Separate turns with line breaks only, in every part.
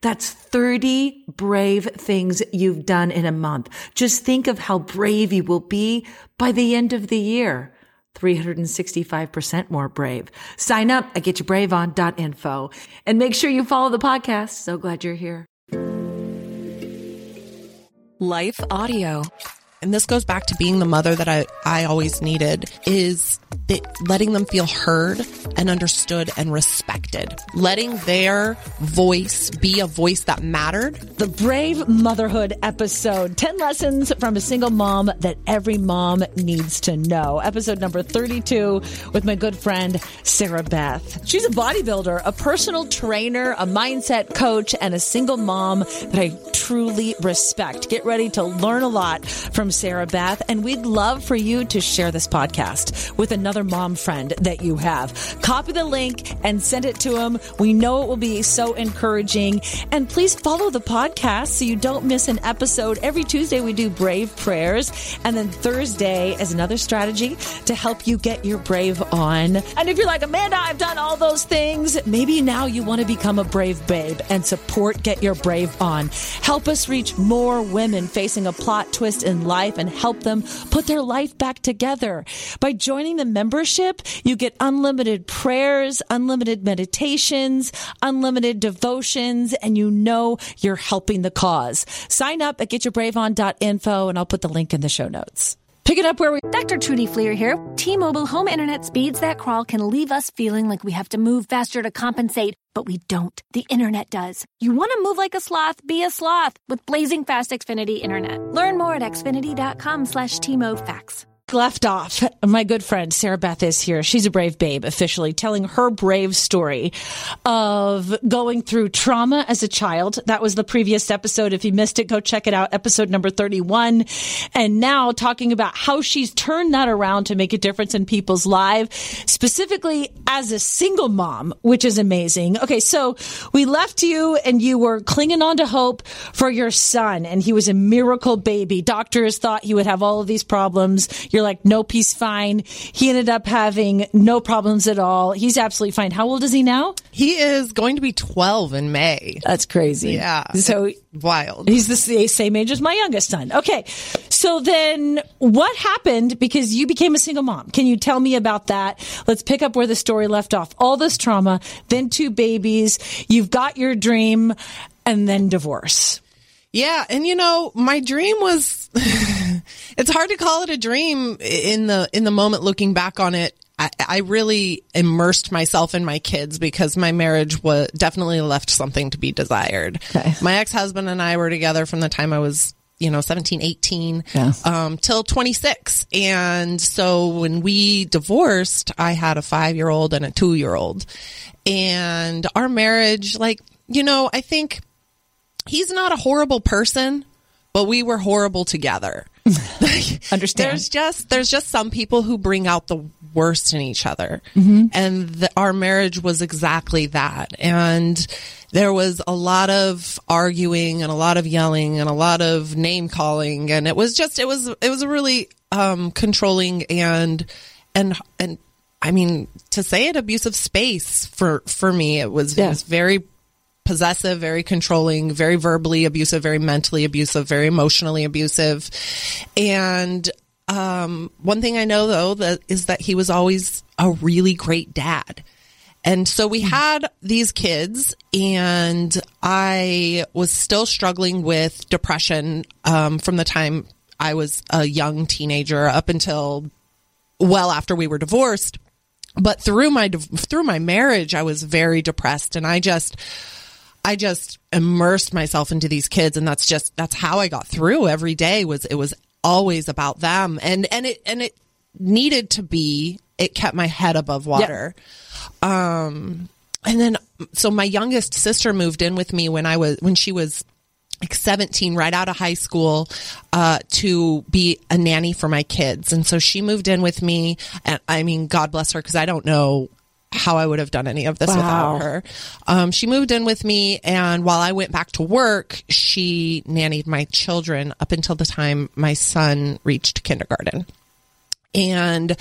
that's 30 brave things you've done in a month. Just think of how brave you will be by the end of the year. 365% more brave. Sign up at getyourbraveon.info and make sure you follow the podcast. So glad you're here.
Life audio. And this goes back to being the mother that I, I always needed is letting them feel heard and understood and respected, letting their voice be a voice that mattered.
The Brave Motherhood episode 10 lessons from a single mom that every mom needs to know. Episode number 32 with my good friend, Sara Beth. She's a bodybuilder, a personal trainer, a mindset coach, and a single mom that I truly respect. Get ready to learn a lot from Sara Beth, and we'd love for you to share this podcast with another mom friend that you have. Copy the link and send it to them. We know it will be so encouraging. And please follow the podcast so you don't miss an episode. Every Tuesday, we do brave prayers. And then Thursday is another strategy to help you get your brave on. And if you're like, Amanda, I've done all those things, maybe now you want to become a brave babe and support Get Your Brave On. Help us reach more women facing a plot twist in life and help them put their life back together. By joining the membership, you get unlimited prayers, unlimited meditations, unlimited devotions, and you know you're helping the cause. Sign up at getyourbraveon.info and I'll put the link in the show notes. Pick it up where we.
Dr. Trudy Fleer here. T Mobile home internet speeds that crawl can leave us feeling like we have to move faster to compensate, but we don't. The internet does. You want to move like a sloth? Be a sloth with blazing fast Xfinity internet. Learn more at xfinity.com slash T Facts
left off, my good friend Sara Beth is here. She's a brave babe, officially telling her brave story of going through trauma as a child. That was the previous episode. If you missed it, go check it out. Episode number 31. And now talking about how she's turned that around to make a difference in people's lives, specifically as a single mom, which is amazing. Okay. So we left you and you were clinging on to hope for your son and he was a miracle baby. Doctors thought he would have all of these problems you're like, nope, he's fine. He ended up having no problems at all. He's absolutely fine. How old is he now?
He is going to be 12 in May.
That's crazy.
Yeah.
So
wild.
He's the same age as my youngest son. Okay. So then what happened because you became a single mom? Can you tell me about that? Let's pick up where the story left off. All this trauma, then two babies. You've got your dream and then divorce.
Yeah. And you know, my dream was, it's hard to call it a dream in the, in the moment looking back on it. I, I really immersed myself in my kids because my marriage was definitely left something to be desired. Okay. My ex-husband and I were together from the time I was you know 17 18 yeah. um, till 26 and so when we divorced i had a five year old and a two year old and our marriage like you know i think he's not a horrible person but we were horrible together.
Understand.
There's just there's just some people who bring out the worst in each other, and the, our marriage was exactly that. And there was a lot of arguing and a lot of yelling and a lot of name calling, and it was just it was it was a really um, controlling and and and I mean to say it abusive space for for me. It was
Yeah.
it was very possessive, very controlling, very verbally abusive, very mentally abusive, very emotionally abusive. And um, one thing I know though that is that he was always a really great dad. And so we had these kids and I was still struggling with depression um, from the time I was a young teenager up until well after we were divorced. But through my through my marriage, I was very depressed, and I just I just immersed myself into these kids, and that's just that's how I got through every day. Was it was always about them, and and it and it needed to be. It kept my head above water. Um, and then so my youngest sister moved in with me when I was when she was like 17 right out of high school uh, to be a nanny for my kids and so she moved in with me and i mean god bless her because i don't know how i would have done any of this
Wow.
without her. Um, she moved in with me and while i went back to work she nannied my children up until the time my son reached kindergarten. And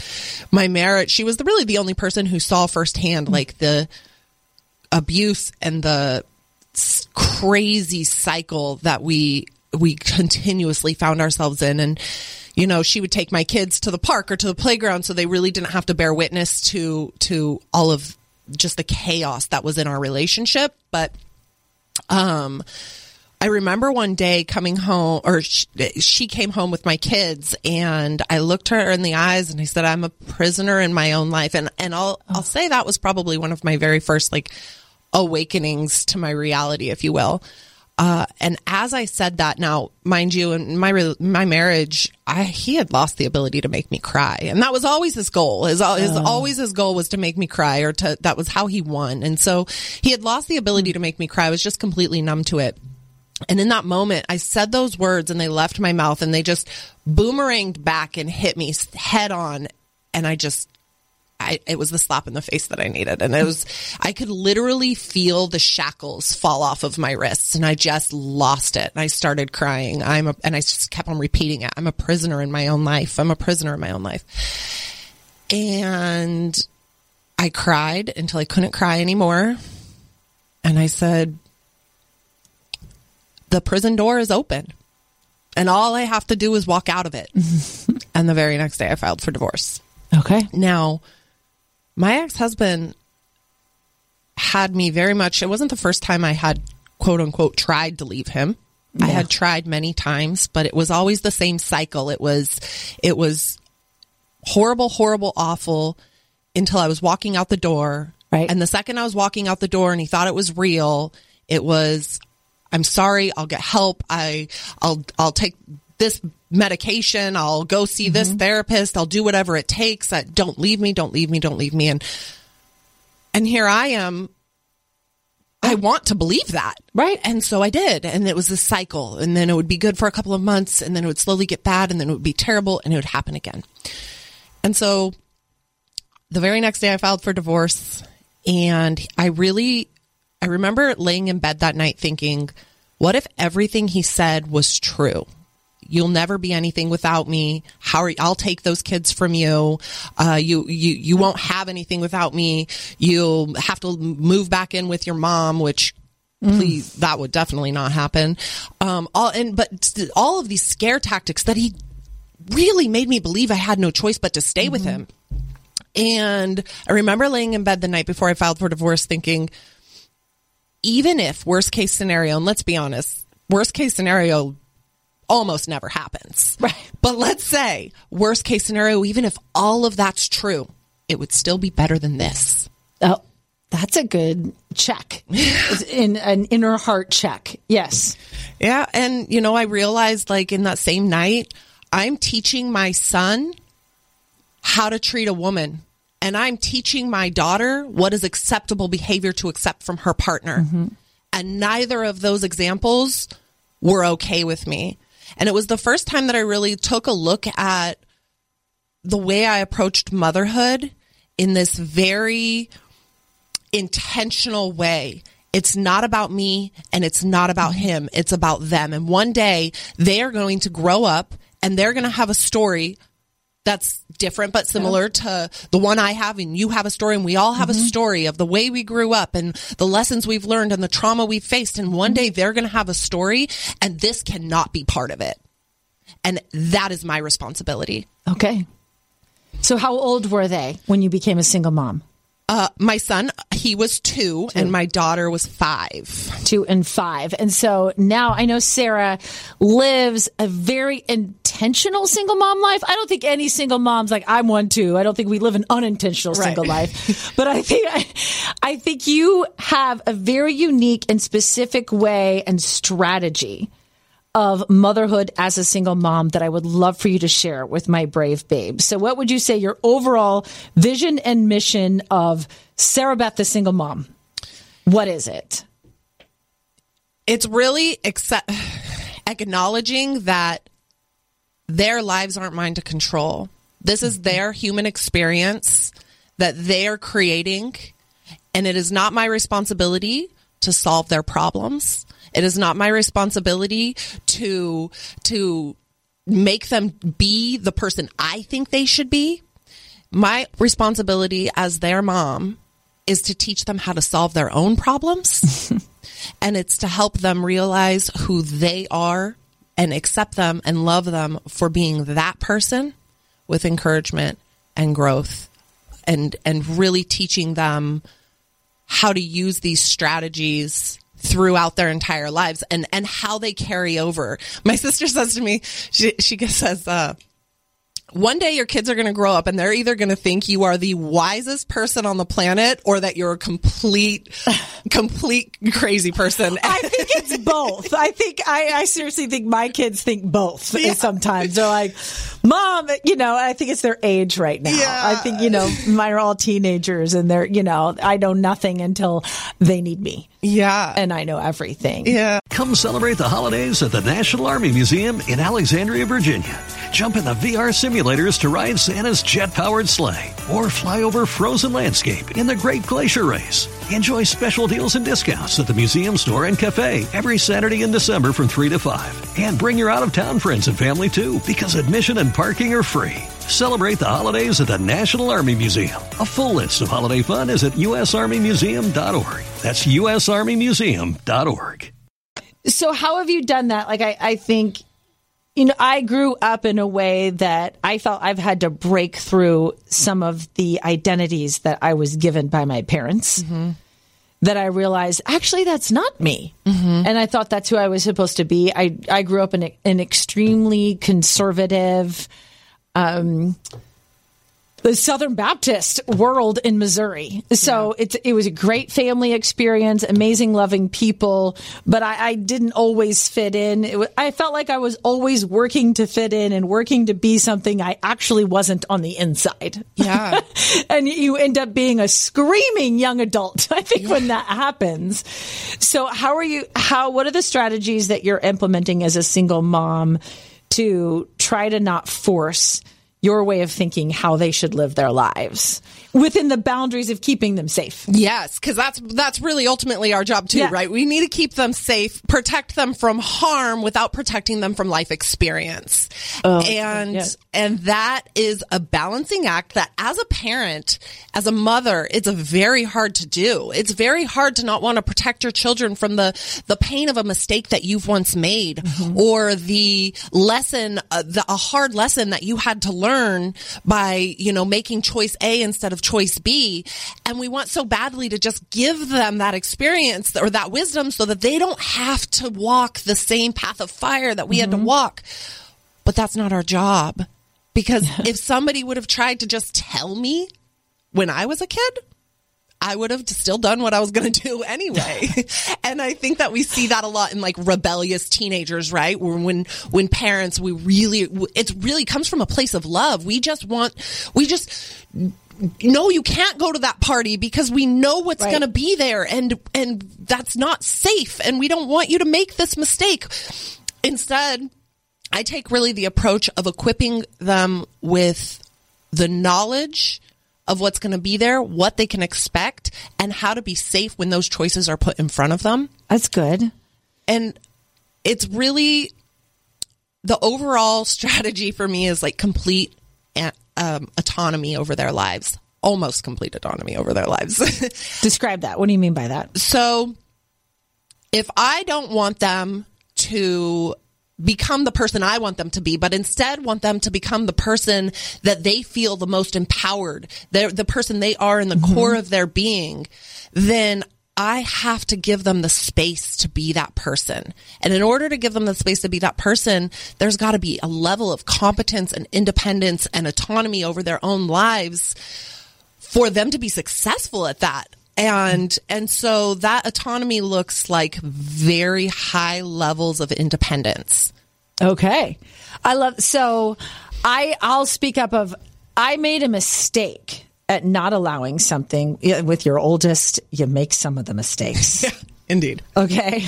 my marriage she was the, really the only person who saw firsthand like the abuse and the crazy cycle that we we continuously found ourselves in. And you know she would take my kids to the park or to the playground so they really didn't have to bear witness to to all of just the chaos that was in our relationship. But um I remember one day coming home, or she, she came home with my kids, and I looked her in the eyes and I said, "I'm a prisoner in my own life," and and I'll I'll say that was probably one of my very first like awakenings to my reality, if you will. Uh, and as I said that, now mind you, in my re- my marriage, I he had lost the ability to make me cry, and that was always his goal. His, his always his goal was to make me cry, or to that was how he won. And so he had lost the ability to make me cry. I was just completely numb to it. And in that moment, I said those words and they left my mouth and they just boomeranged back and hit me head on. And I just, I, it was the slap in the face that I needed. And it was, I could literally feel the shackles fall off of my wrists and I just lost it. And I started crying. I'm a, and I just kept on repeating it. I'm a prisoner in my own life. I'm a prisoner in my own life. And I cried until I couldn't cry anymore. And I said, the prison door is open and all I have to do is walk out of it. and the very next day I filed for divorce.
Okay.
Now, my ex-husband had me very much it wasn't the first time I had quote unquote tried to leave him. I had tried many times, but it was always the same cycle. It was it was horrible, horrible, awful until I was walking out the door.
Right.
And the second I was walking out the door and he thought it was real, it was I'm sorry, I'll get help. I I'll I'll take this medication. I'll go see this therapist. I'll do whatever it takes. Uh, don't leave me. Don't leave me. Don't leave me. And and here I am. I want to believe that.
Right.
And so I did. And it was a cycle. And then it would be good for a couple of months and then it would slowly get bad and then it would be terrible and it would happen again. And so the very next day I filed for divorce and I really I remember laying in bed that night thinking, what if everything he said was true? You'll never be anything without me. How are I'll take those kids from you. Uh, you, you, you won't have anything without me. You'll have to move back in with your mom, which please, that would definitely not happen. Um, all, and, but all of these scare tactics that he really made me believe I had no choice but to stay with him. And I remember laying in bed the night before I filed for divorce thinking, even if worst case scenario, and let's be honest, worst case scenario almost never happens.
Right.
But let's say worst case scenario, even if all of that's true, it would still be better than this.
Oh, that's a good check. In an inner heart check. Yes.
Yeah. And, you know, I realized like in that same night, I'm teaching my son how to treat a woman. And I'm teaching my daughter what is acceptable behavior to accept from her partner. Mm-hmm. And neither of those examples were okay with me. And it was the first time that I really took a look at the way I approached motherhood in this very intentional way. It's not about me and it's not about him. It's about them. And one day they are going to grow up and they're going to have a story that's different but similar to the one I have and you have a story and we all have a mm-hmm. story of the way we grew up and the lessons we've learned and the trauma we've faced and one day mm-hmm. they're going to have a story and this cannot be part of it. And that is my responsibility.
Okay. So, how old were they when you became a single mom?
Uh, my son, he was two, and my daughter was five.
Two and five. And so now I know Sara lives a very intentional single mom life. I don't think any single mom's like I'm one too. I don't think we live an unintentional
Right.
single life. But I think I think you have a very unique and specific way and strategy of motherhood as a single mom that I would love for you to share with my brave babe. So what would you say your overall vision and mission of Sara Beth the single mom? What is it?
It's really accept, acknowledging that their lives aren't mine to control. This is mm-hmm. their human experience that they are creating, and it is not my responsibility to solve their problems. It is not my responsibility to to make them be the person I think they should be. My responsibility as their mom is to teach them how to solve their own problems. and it's to help them realize who they are and accept them and love them for being that person with encouragement and growth and and really teaching them how to use these strategies throughout their entire lives and and how they carry over. My sister says to me, she she says, uh, one day your kids are going to grow up and they're either going to think you are the wisest person on the planet or that you're a complete, complete crazy person.
I think it's both. I think I, I seriously think my kids think both
Yeah.
sometimes. They're like, Mom, you know, I think it's their age right now.
Yeah.
I think, you know, mine are all teenagers and they're, you know, I know nothing until they need me
yeah.
and I know everything.
yeah.
Come celebrate the holidays at the National Army Museum in Alexandria, Virginia. Jump in the VR simulators to ride Santa's jet powered sleigh or fly over frozen landscape in the Great Glacier Race. Enjoy special deals and discounts at the museum store and cafe every Saturday in December from 3 to 5. And bring your out of town friends and family too because admission and parking are free. Celebrate the holidays at the National Army Museum. A full list of holiday fun is at usarmymuseum.org. That's usarmymuseum.org.
So how have you done that? Like, I, I think, you know, I grew up in a way that I felt I've had to break through some of the identities that I was given by my parents. Mm-hmm. That I realized actually that's not me, mm-hmm. and I thought that's who I was supposed to be. I I grew up in a, an extremely conservative, um, the Southern Baptist world in Missouri. So it's it was a great family experience, amazing, loving people. But I, I didn't always fit in. It wa- I felt like I was always working to fit in and working to be something I actually wasn't on the inside.
Yeah.
and you end up being a screaming young adult. I think when that happens. So how are you? How? What are the strategies that you're implementing as a single mom to try to not force? Your way of thinking how they should live their lives within the boundaries of keeping them safe.
Yes, because that's that's really ultimately our job too,
Yeah.
right? We need to keep them safe, protect them from harm without protecting them from life experience, and
yeah.
and that is a balancing act that, as a parent, as a mother, it's a very hard to do. It's very hard to not want to protect your children from the the pain of a mistake that you've once made, or the lesson, uh, the, a hard lesson that you had to learn by you know making choice A instead of choice B, and we want so badly to just give them that experience or that wisdom so that they don't have to walk the same path of fire that we had to mm-hmm. walk. But that's not our job. Because if somebody would have tried to just tell me when I was a kid, I would have still done what I was going to do anyway. and I think that we see that a lot in like rebellious teenagers, right? When, when, when parents, we really, it really comes from a place of love. We just want, we just, no, you can't go to that party because we know what's
Right.
going to be there and, and that's not safe. And we don't want you to make this mistake. Instead, I take really the approach of equipping them with the knowledge of what's going to be there, what they can expect, and how to be safe when those choices are put in front of them.
That's good.
And it's really the overall strategy for me is like complete um, autonomy over their lives, almost complete autonomy over their lives.
Describe that. What do you mean by that?
So, if I don't want them to become the person I want them to be, but instead want them to become the person that they feel the most empowered, they're the person they are in the mm-hmm. core of their being, then I have to give them the space to be that person. And in order to give them the space to be that person, there's got to be a level of competence and independence and autonomy over their own lives for them to be successful at that. And, and so that autonomy looks like very high levels of independence.
Okay. I love, so I, I'll speak up of, I made a mistake at not allowing something with your oldest. You make some of the mistakes.
Yeah, indeed.
Okay.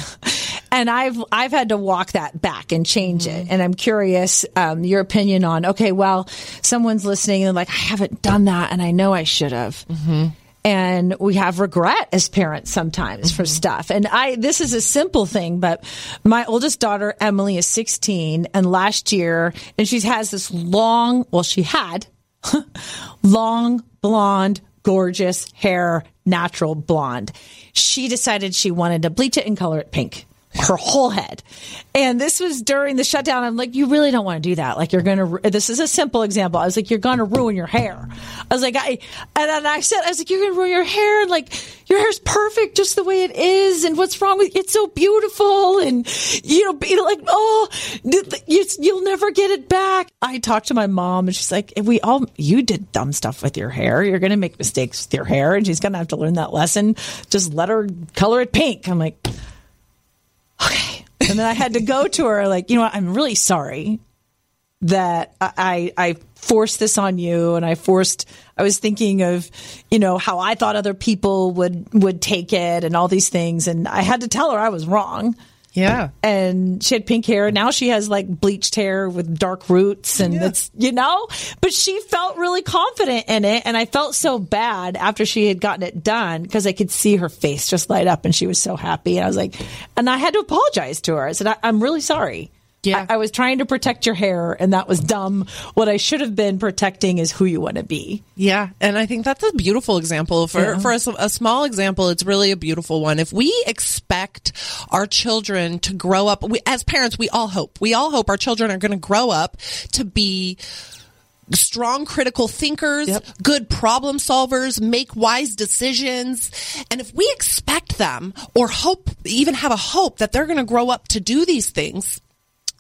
And I've, I've had to walk that back and change mm-hmm. it. And I'm curious, um, your opinion on, okay, well, someone's listening and like, I haven't done that and I know I should have. Mm-hmm and we have regret as parents sometimes mm-hmm. for stuff. And I, this is a simple thing, but my oldest daughter, Emily, is 16 and last year, and she has this long, well, she had long, blonde, gorgeous hair, natural blonde. She decided she wanted to bleach it and color it pink her whole head. And this was during the shutdown. I'm like, you really don't want to do that. Like, you're going to, this is a simple example. I was like, you're going to ruin your hair. I was like, I, and then I said, I was like, you're going to ruin your hair. And like, your hair's perfect just the way it is. And what's wrong with It's so beautiful. And, you know, be like, oh, you'll never get it back. I talked to my mom and she's like, we all, you did dumb stuff with your hair. You're going to make mistakes with your hair and she's going to have to learn that lesson. Just let her color it pink. I'm like, okay. And then I had to go to her like, you know what? I'm really sorry that I, I forced this on you and I forced, I was thinking of, you know, how I thought other people would, would take it and all these things. And I had to tell her I was wrong.
Yeah.
And she had pink hair. Now she has like bleached hair with dark roots and yeah. it's, you know, but she felt really confident in it. And I felt so bad after she had gotten it done because I could see her face just light up and she was so happy. And I was like, and I had to apologize to her. I said, I- I'm really sorry. Yeah. I, I, was trying to protect your hair and that was dumb. What I should have been protecting is who you want to be.
Yeah. And I think that's a beautiful example for, yeah. for a, a small example. It's really a beautiful one. If we expect our children to grow up, we, as parents, we all hope, we all hope our children are going to grow up to be strong critical thinkers, yep. good problem solvers, make wise decisions. And if we expect them or hope, even have a hope that they're going to grow up to do these things,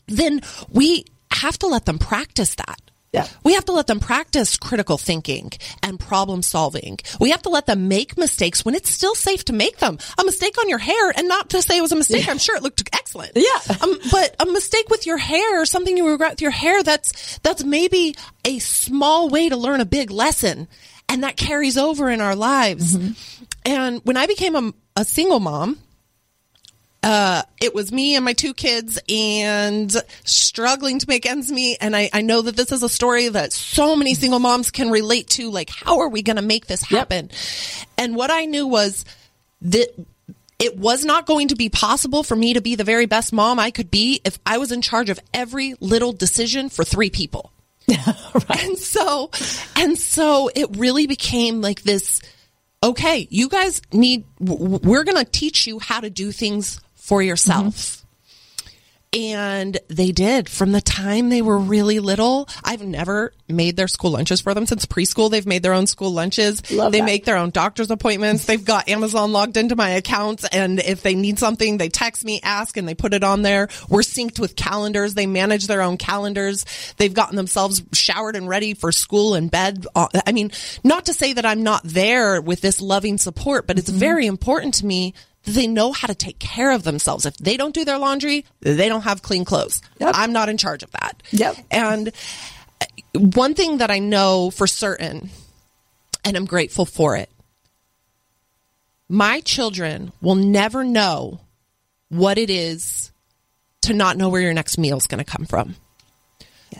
then we have to let them practice that.
Yeah.
We have to let them practice critical thinking and problem solving. We have to let them make mistakes when it's still safe to make them. A mistake on your hair and not to say it was a mistake. Yeah. I'm sure it looked excellent.
Yeah.
Um, but a mistake with your hair, or something you regret with your hair, that's, that's maybe a small way to learn a big lesson. And that carries over in our lives. Mm-hmm. And when I became a, a single mom, uh, it was me and my two kids and struggling to make ends meet. And I, I know that this is a story that so many single moms can relate to. Like, how are we going to make this happen? Yep. And what I knew was that it was not going to be possible for me to be the very best mom I could be if I was in charge of every little decision for three people. right. And so, and so it really became like this, okay, you guys need, we're going to teach you how to do things for yourself. Mm-hmm. And they did from the time they were really little. I've never made their school lunches for them since preschool. They've made their own school lunches.
Love
they
that.
make their own doctor's appointments. They've got Amazon logged into my accounts. And if they need something, they text me, ask, and they put it on there. We're synced with calendars. They manage their own calendars. They've gotten themselves showered and ready for school and bed. I mean, not to say that I'm not there with this loving support, but it's mm-hmm. very important to me they know how to take care of themselves. If they don't do their laundry, they don't have clean clothes. Yep. I'm not in charge of that.
Yep.
And uh, one thing that I know for certain, and I'm grateful for it, my children will never know what it is to not know where your next meal is going to come from.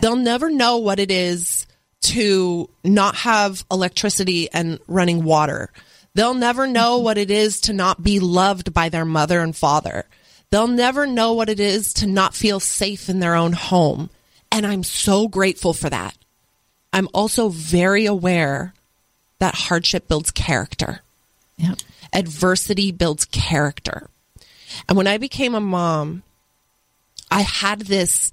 They'll never know what it is to not have electricity and running water. They'll never know what it is to not be loved by their mother and father. They'll never know what it is to not feel safe in their own home. And I'm so grateful for that. I'm also very aware that hardship builds character.
Yeah.
Adversity builds character. And when I became a mom, I had this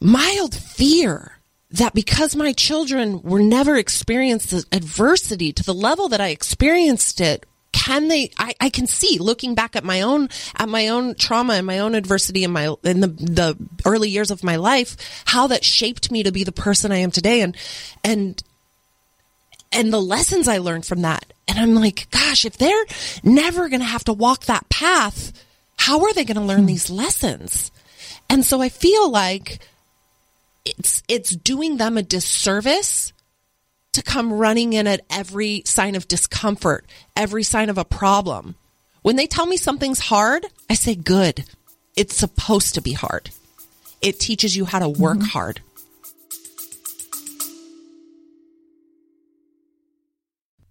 mild fear that because my children were never experienced adversity to the level that I experienced it, can they I, I can see looking back at my own at my own trauma and my own adversity in my in the the early years of my life how that shaped me to be the person I am today. And and and the lessons I learned from that. And I'm like gosh if they're never going to have to walk that path how are they going to learn hmm. these lessons? And so I feel like it's it's doing them a disservice to come running in at every sign of discomfort, every sign of a problem. When they tell me something's hard, I say good. It's supposed to be hard. It teaches you how to work mm-hmm. hard.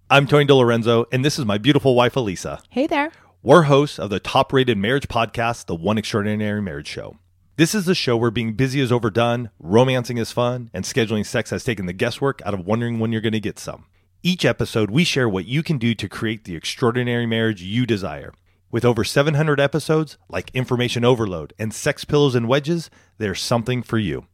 I'm Tony DiLorenzo, and this is my beautiful wife, Alisa.
Hey there.
We're hosts of the top rated marriage podcast, The One Extraordinary Marriage Show. This is the show where being busy is overdone, romancing is fun, and scheduling sex has taken the guesswork out of wondering when you're going to get some. Each episode, we share what you can do to create the extraordinary marriage you desire. With over 700 episodes, like Information Overload and Sex Pillows and Wedges, there's something for you.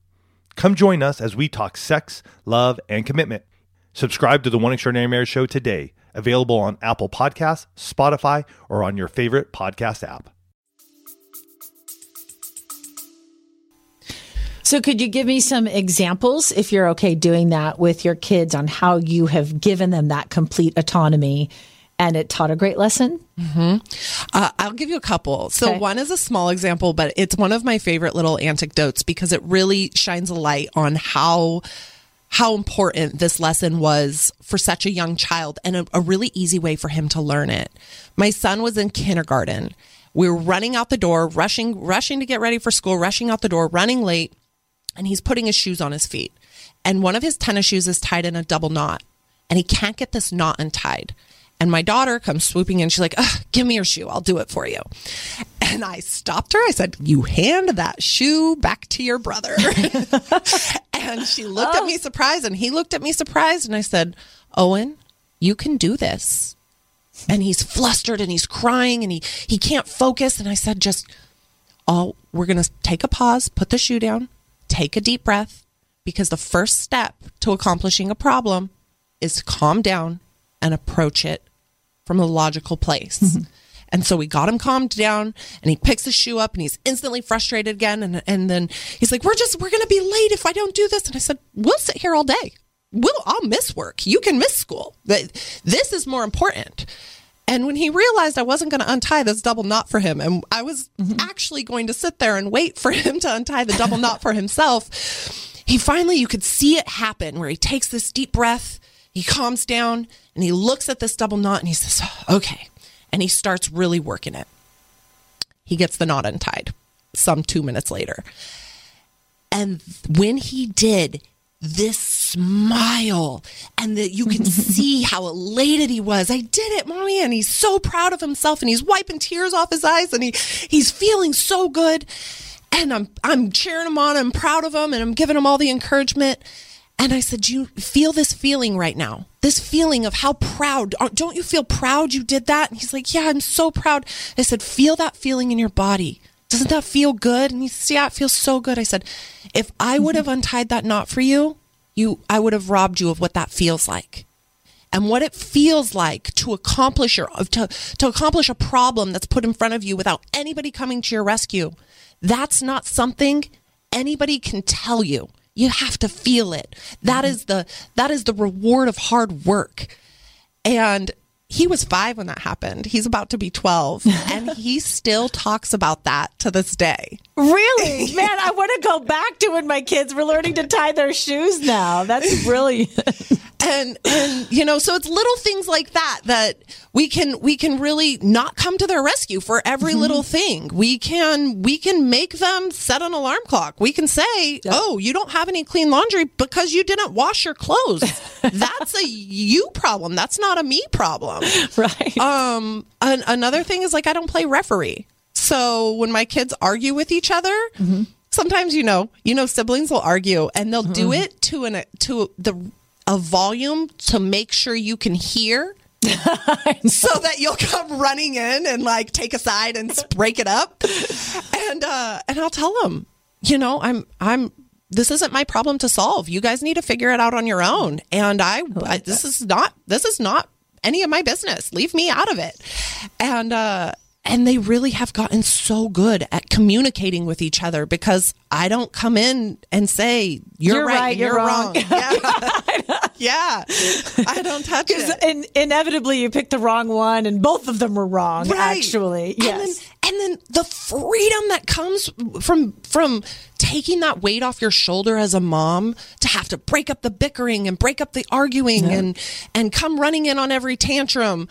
Come join us as we talk sex, love, and commitment. Subscribe to the One Extraordinary Marriage Show today, available on Apple Podcasts, Spotify, or on your favorite podcast app.
So, could you give me some examples, if you're okay doing that with your kids, on how you have given them that complete autonomy and it taught a great lesson?
Mm-hmm. Uh, I'll give you a couple. So, okay. one is a small example, but it's one of my favorite little anecdotes because it really shines a light on how how important this lesson was for such a young child and a, a, really easy way for him to learn it. My son was in kindergarten. We were running out the door, rushing, rushing to get ready for school, rushing out the door, running late and he's putting his shoes on his feet. And one of his tennis shoes is tied in a double knot, and he can't get this knot untied. And my daughter comes swooping in. She's like, Give me your shoe. I'll do it for you. And I stopped her. I said, You hand that shoe back to your brother. and she looked oh. at me surprised, and he looked at me surprised. And I said, Owen, you can do this. And he's flustered and he's crying and he, he can't focus. And I said, Just, oh, we're going to take a pause, put the shoe down, take a deep breath because the first step to accomplishing a problem is to calm down and approach it from a logical place. Mm-hmm. And so we got him calmed down and he picks his shoe up and he's instantly frustrated again. And, and then he's like, we're just, we're going to be late if I don't do this. And I said, we'll sit here all day. We'll, I'll miss work. You can miss school. This is more important. And when he realized I wasn't going to untie this double knot for him, and I was mm-hmm. actually going to sit there and wait for him to untie the double knot for himself, he finally, you could see it happen where he takes this deep breath, he calms down, and he looks at this double knot and he says, okay. And he starts really working it. He gets the knot untied some two minutes later. And when he did, this smile and that you can see how elated he was. I did it, mommy. And he's so proud of himself and he's wiping tears off his eyes and he, he's feeling so good. And I'm, I'm cheering him on. I'm proud of him and I'm giving him all the encouragement. And I said, you feel this feeling right now? This feeling of how proud, uh, don't you feel proud you did that? And he's like, yeah, I'm so proud. I said, feel that feeling in your body doesn't that feel good? And he said, yeah, it feels so good. I said, if I would mm-hmm. have untied that knot for you, you, I would have robbed you of what that feels like and what it feels like to accomplish or to, to accomplish a problem that's put in front of you without anybody coming to your rescue. That's not something anybody can tell you. You have to feel it. That mm-hmm. the that is the reward of hard work. And he was five when that happened. He's about to be 12 and he still talks about that to this day.
Really? Man, I want to go back to when my kids were learning to tie their shoes now. That's brilliant.
and and you know so it's little things like that that we can we can really not come to their rescue for every
Mm-hmm.
little thing we can we can make them set an alarm clock we can say oh you don't have any clean laundry because you didn't wash your clothes that's a you problem that's not a me problem
Right.
um an, another thing is like i don't play referee so when my kids argue with each other sometimes you know you know siblings will argue and they'll do it to an to the a volume to make sure you can hear so that you'll come running in and like take a side and break it up. And uh and i'll tell them you know i'm i'm this isn't my problem to solve. You guys need to figure it out on your own. And i, I this is not this is not any of my business. Leave me out of it. And uh and they really have gotten so good at communicating with each other because I don't come in and say you're,
You're
right,
right, you're
you're,
wrong."
wrong. Yeah. yeah, I don't touch it.
in, inevitably, you picked the wrong one, and both of them were wrong.
Right.
Actually,
And
yes.
then, and then the freedom that comes from from taking that weight off your shoulder as a mom to have to break up the bickering and break up the arguing and and come running in on every tantrum.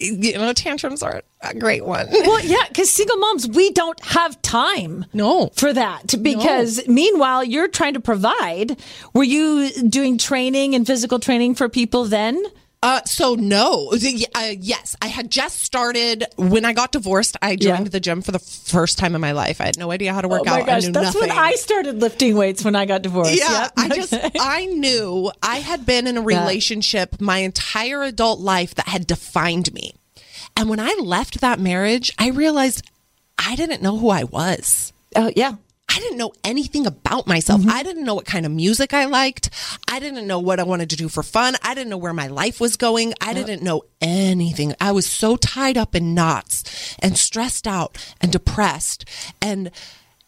You know, tantrums are a great one.
Well, yeah, because single moms, we don't have time.
No.
For that. Because meanwhile, you're trying to provide. Were you doing training and physical training for people then?
Uh, so no, uh, yes, I had just started when I got divorced. I joined
Yeah.
the gym for the first time in my life. I had no idea how to work
oh my
out.
gosh, that's
nothing.
when I started lifting weights when I got divorced.
Yeah,
Yep.
I just I knew I had been in a relationship my entire adult life that had defined me. And when I left that marriage, I realized I didn't know who I was.
Oh, yeah.
I didn't know anything about myself. Mm-hmm. I didn't know what kind of music I liked. I didn't know what I wanted to do for fun. I didn't know where my life was going. I didn't know anything. I was so tied up in knots and stressed out and depressed and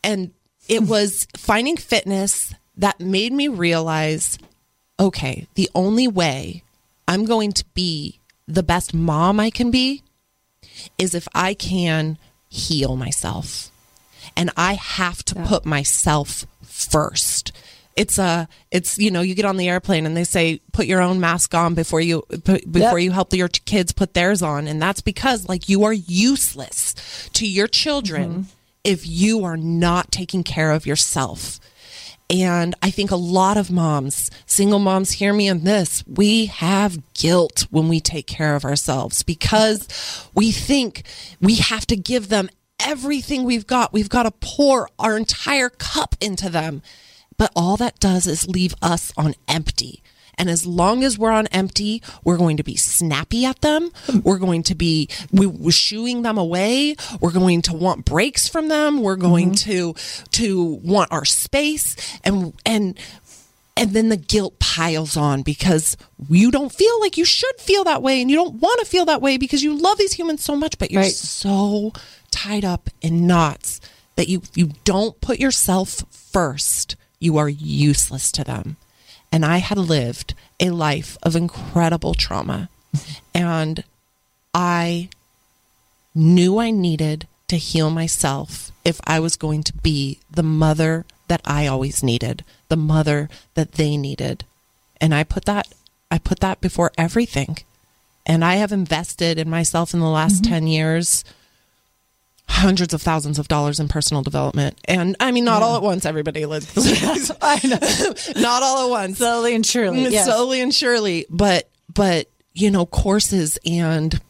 and it hmm. was finding fitness that made me realize okay, the only way I'm going to be the best mom I can be is if I can heal myself. And I have to put myself first. It's a, it's you know, you get on the airplane and they say put your own mask on before you put, before you help your kids put theirs on, and that's because like you are useless to your children mm-hmm. if you are not taking care of yourself. And I think a lot of moms, single moms, hear me on this. We have guilt when we take care of ourselves because we think we have to give them everything we've got. We've got to pour our entire cup into them. But all that does is leave us on empty. And as long as we're on empty, we're going to be snappy at them. We're going to be we, we're shooing them away. We're going to want breaks from them. We're going mm-hmm. to to want our space and and and then the guilt piles on because you don't feel like you should feel that way and you don't want to feel that way because you love these humans so much but you're
Right.
so tied up in knots that you you don't put yourself first. You are useless to them. And i had lived a life of incredible trauma. And i knew i needed to heal myself if i was going to be the mother that i always needed the mother that they needed. And i put that i put that before everything. And i have invested in myself in the last mm-hmm. 10 years hundreds of thousands of dollars in personal development and i mean not all at once everybody
know.
not all at once
Slowly and surely. Yes.
slowly and surely but but you know courses and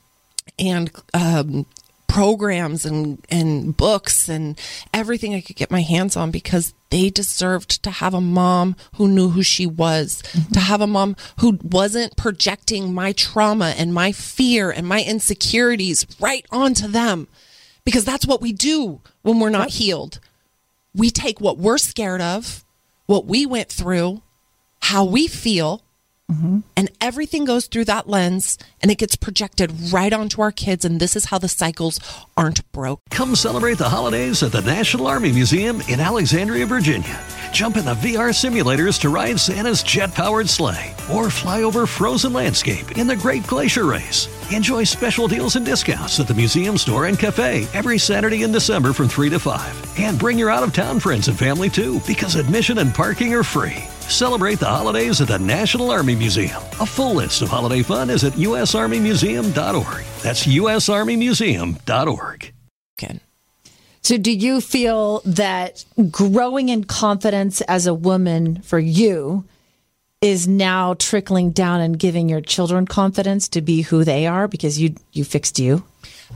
and um programs and and books and everything I could get my hands on because they deserved to have a mom who knew who she was, to have a mom who wasn't projecting my trauma and my fear and my insecurities right onto them. Because that's what we do when we're not healed. We take what we're scared of, what we went through, how we feel, Mm-hmm. and everything goes through that lens and it gets projected right onto our kids. And this is how the cycles aren't broke.
Come celebrate the holidays at the National Army Museum in Alexandria, Virginia. Jump in the VR simulators to ride Santa's jet powered sleigh or fly over frozen landscape in the Great Glacier Race. Enjoy special deals and discounts at the museum store and cafe every Saturday in December from 3 to 5. And bring your out of town friends and family too because admission and parking are free. Celebrate the holidays at the National Army Museum. A full list of holiday fun is at usarmymuseum.org. That's usarmymuseum.org.
Again.
So, do you feel that growing in confidence as a woman for you is now trickling down and giving your children confidence to be who they are because you you fixed you?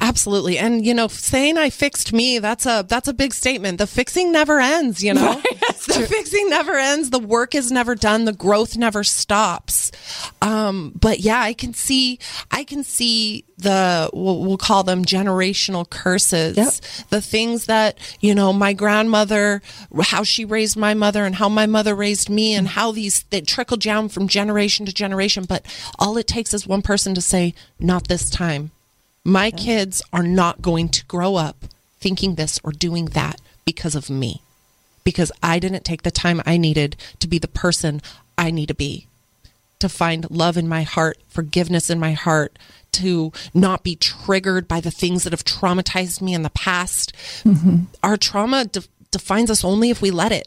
Absolutely. And you know, saying I fixed me, that's a that's a big statement. The fixing never ends, you know. the fixing never ends. The work is never done. The growth never stops. Um, but yeah, I can see I can see the we'll, we'll call them generational curses.
Yep.
The things that, you know, my grandmother how she raised my mother and how my mother raised me and how these they trickle down from generation to generation, but all it takes is one person to say not this time. My kids are not going to grow up thinking this or doing that because of me, because I didn't take the time I needed to be the person I need to be, to find love in my heart, forgiveness in my heart, to not be triggered by the things that have traumatized me in the past. Mm-hmm. Our trauma de- defines us only if we let it.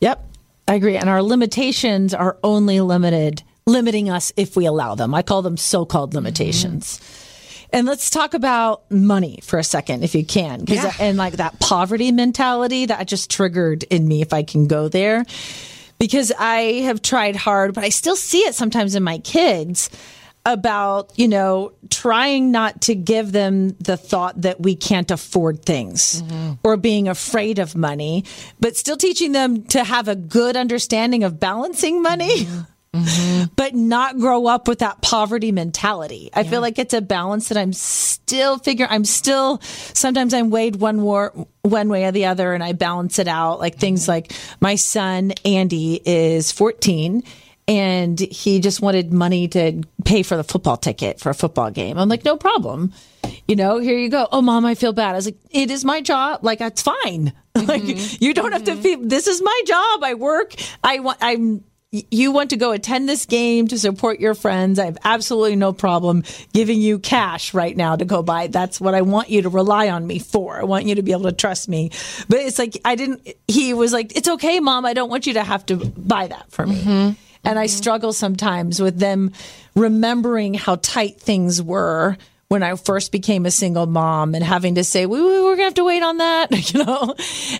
Yep, I agree. And our limitations are only limited, limiting us if we allow them. I call them so called mm-hmm. limitations. And let's talk about money for a second, if you can.
Yeah.
And like that poverty mentality that just triggered in me, if I can go there. Because I have tried hard, but I still see it sometimes in my kids about, you know, trying not to give them the thought that we can't afford things mm-hmm. or being afraid of money, but still teaching them to have a good understanding of balancing money. Mm-hmm. Mm-hmm. But not grow up with that poverty mentality. I feel like it's a balance that I'm still figuring. I'm still sometimes I'm weighed one war one way or the other, and I balance it out. Like things mm-hmm. like my son Andy is 14 and he just wanted money to pay for the football ticket for a football game. I'm like, no problem. You know, here you go. Oh, mom, I feel bad. I was like, it is my job. Like, that's fine. Like, mm-hmm. you don't have to feel. This is my job. I work. I want. I'm. You want to go attend this game to support your friends. I have absolutely no problem giving you cash right now to go buy. That's what I want you to rely on me for. I want you to be able to trust me. But it's like, I didn't, he was like, it's okay, mom. I don't want you to have to buy that for me. Mm-hmm. And I mm-hmm. struggle sometimes with them remembering how tight things were when I first became a single mom and having to say, we, we, we're going to have to wait on that, you know,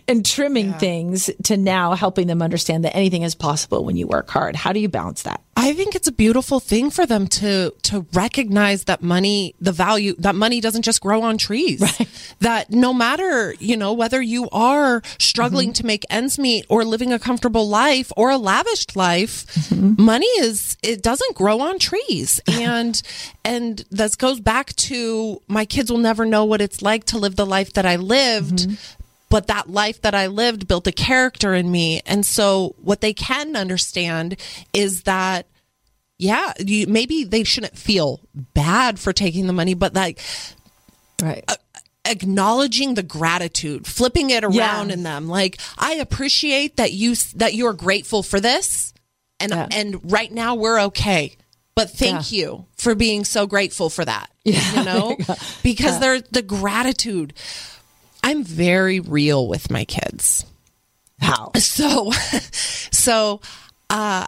and trimming things to now helping them understand that anything is possible when you work hard. How do you balance that?
I think it's a beautiful thing for them to to recognize that money, the value that money doesn't just grow on trees. Right. That no matter, you know, whether you are struggling mm-hmm. to make ends meet or living a comfortable life or a lavished life, mm-hmm. money is it doesn't grow on trees. And and this goes back to my kids will never know what it's like to live the life that I lived mm-hmm. but that life that I lived built a character in me. And so what they can understand is that yeah, you, maybe they shouldn't feel bad for taking the money, but like
Right.
Uh, acknowledging the gratitude, flipping it around
Yeah.
in them. Like, I appreciate that you that you're grateful for this, and
Yeah.
and right now we're okay. But thank you for being so grateful for that.
Yeah.
You know, because they're the gratitude. I'm very real with my kids.
How?
So, so, uh,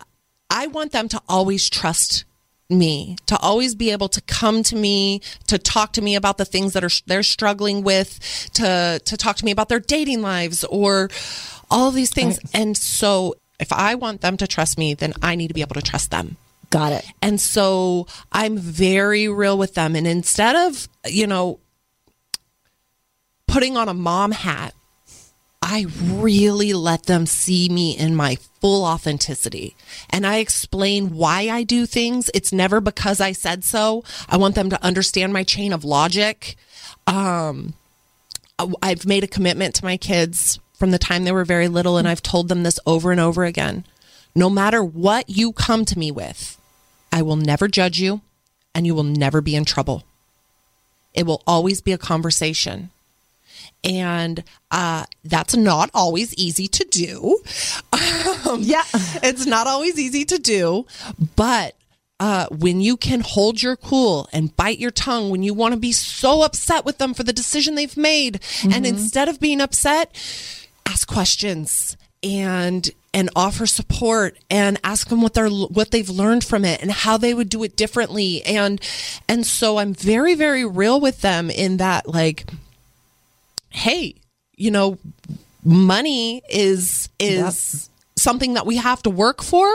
I want them to always trust me, to always be able to come to me, to talk to me about the things that are they're struggling with, to to talk to me about their dating lives or all these things. And so, if I want them to trust me, then I need to be able to trust them.
Got it.
And so I'm very real with them. And instead of, you know, putting on a mom hat, I really let them see me in my full authenticity. And I explain why I do things. It's never because I said so. I want them to understand my chain of logic. Um, I've made a commitment to my kids from the time they were very little, and I've told them this over and over again. No matter what you come to me with, I will never judge you, and you will never be in trouble. It will always be a conversation. And uh, that's not always easy to do. Um,
Yeah.
it's not always easy to do, but uh, when you can hold your cool and bite your tongue when you want to be so upset with them for the decision they've made, and instead of being upset, ask questions and and offer support and ask them what they're what they've learned from it and how they would do it differently. And and so I'm very very real with them in that like hey you know money is is something that we have to work for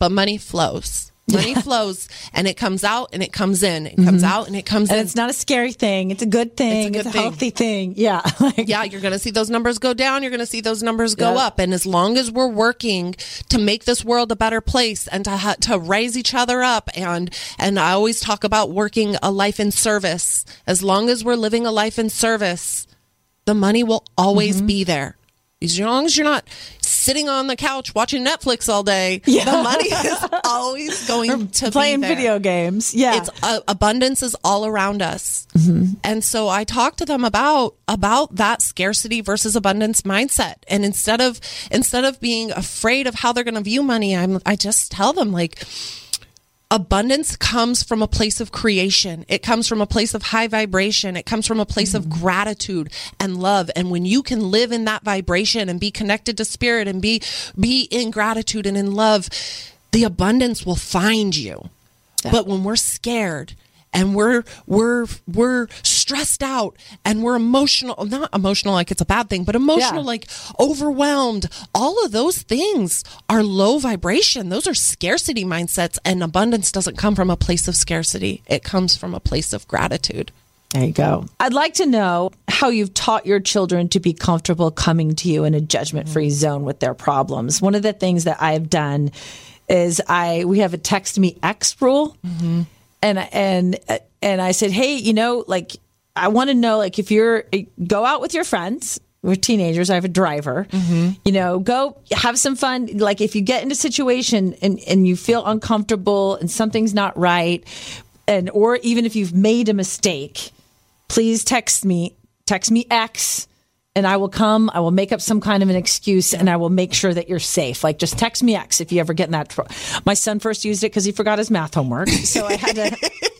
but money flows money flows and it comes out and it comes in it comes out and it comes
Mm-hmm. And
in
it's not a scary thing. It's a good thing. It's a,
good thing.
healthy thing. Yeah. Like-
yeah, you're going to see those numbers go down. You're going to see those numbers go
Yeah.
up. And as long as we're working to make this world a better place and to ha- to raise each other up, and and I always talk about working a life in service. As long as we're living a life in service, the money will always
Mm-hmm.
be there. As long as you're not sitting on the couch watching Netflix all day,
Yeah.
the money is always going to
Playing
be there
video games. Yeah.
it's uh, abundance is all around us
Mm-hmm.
and so i talk to them about about that scarcity versus abundance mindset and instead of instead of being afraid of how they're going to view money i'm i just tell them like abundance comes from a place of creation. It comes from a place of high vibration. It comes from a place of mm-hmm. gratitude and love. And when you can live in that vibration and be connected to spirit and be be in gratitude and in love the abundance will find you. But when we're scared and we're we're we're stressed out and we're emotional not emotional like it's a bad thing but emotional
Yeah.
like overwhelmed. All of those things are low vibration. Those are scarcity mindsets and abundance doesn't come from a place of scarcity. It comes from a place of gratitude.
There you go. I'd like to know how you've taught your children to be comfortable coming to you in a judgment free mm. zone with their problems. One of the things that I've done is I we have a text me X rule, mm-hmm. And and and I said, hey, you know, like I want to know, like if you're go out with your friends. We're teenagers. I have a driver. Mm-hmm. You know, go have some fun. Like if you get into a situation and, and you feel uncomfortable and something's not right, and or even if you've made a mistake, please text me, text me X, and I will come. I will make up some kind of an excuse and I will make sure that you're safe. Like just text me X if you ever get in that. Tr- My son first used it because he forgot his math homework. So I had to.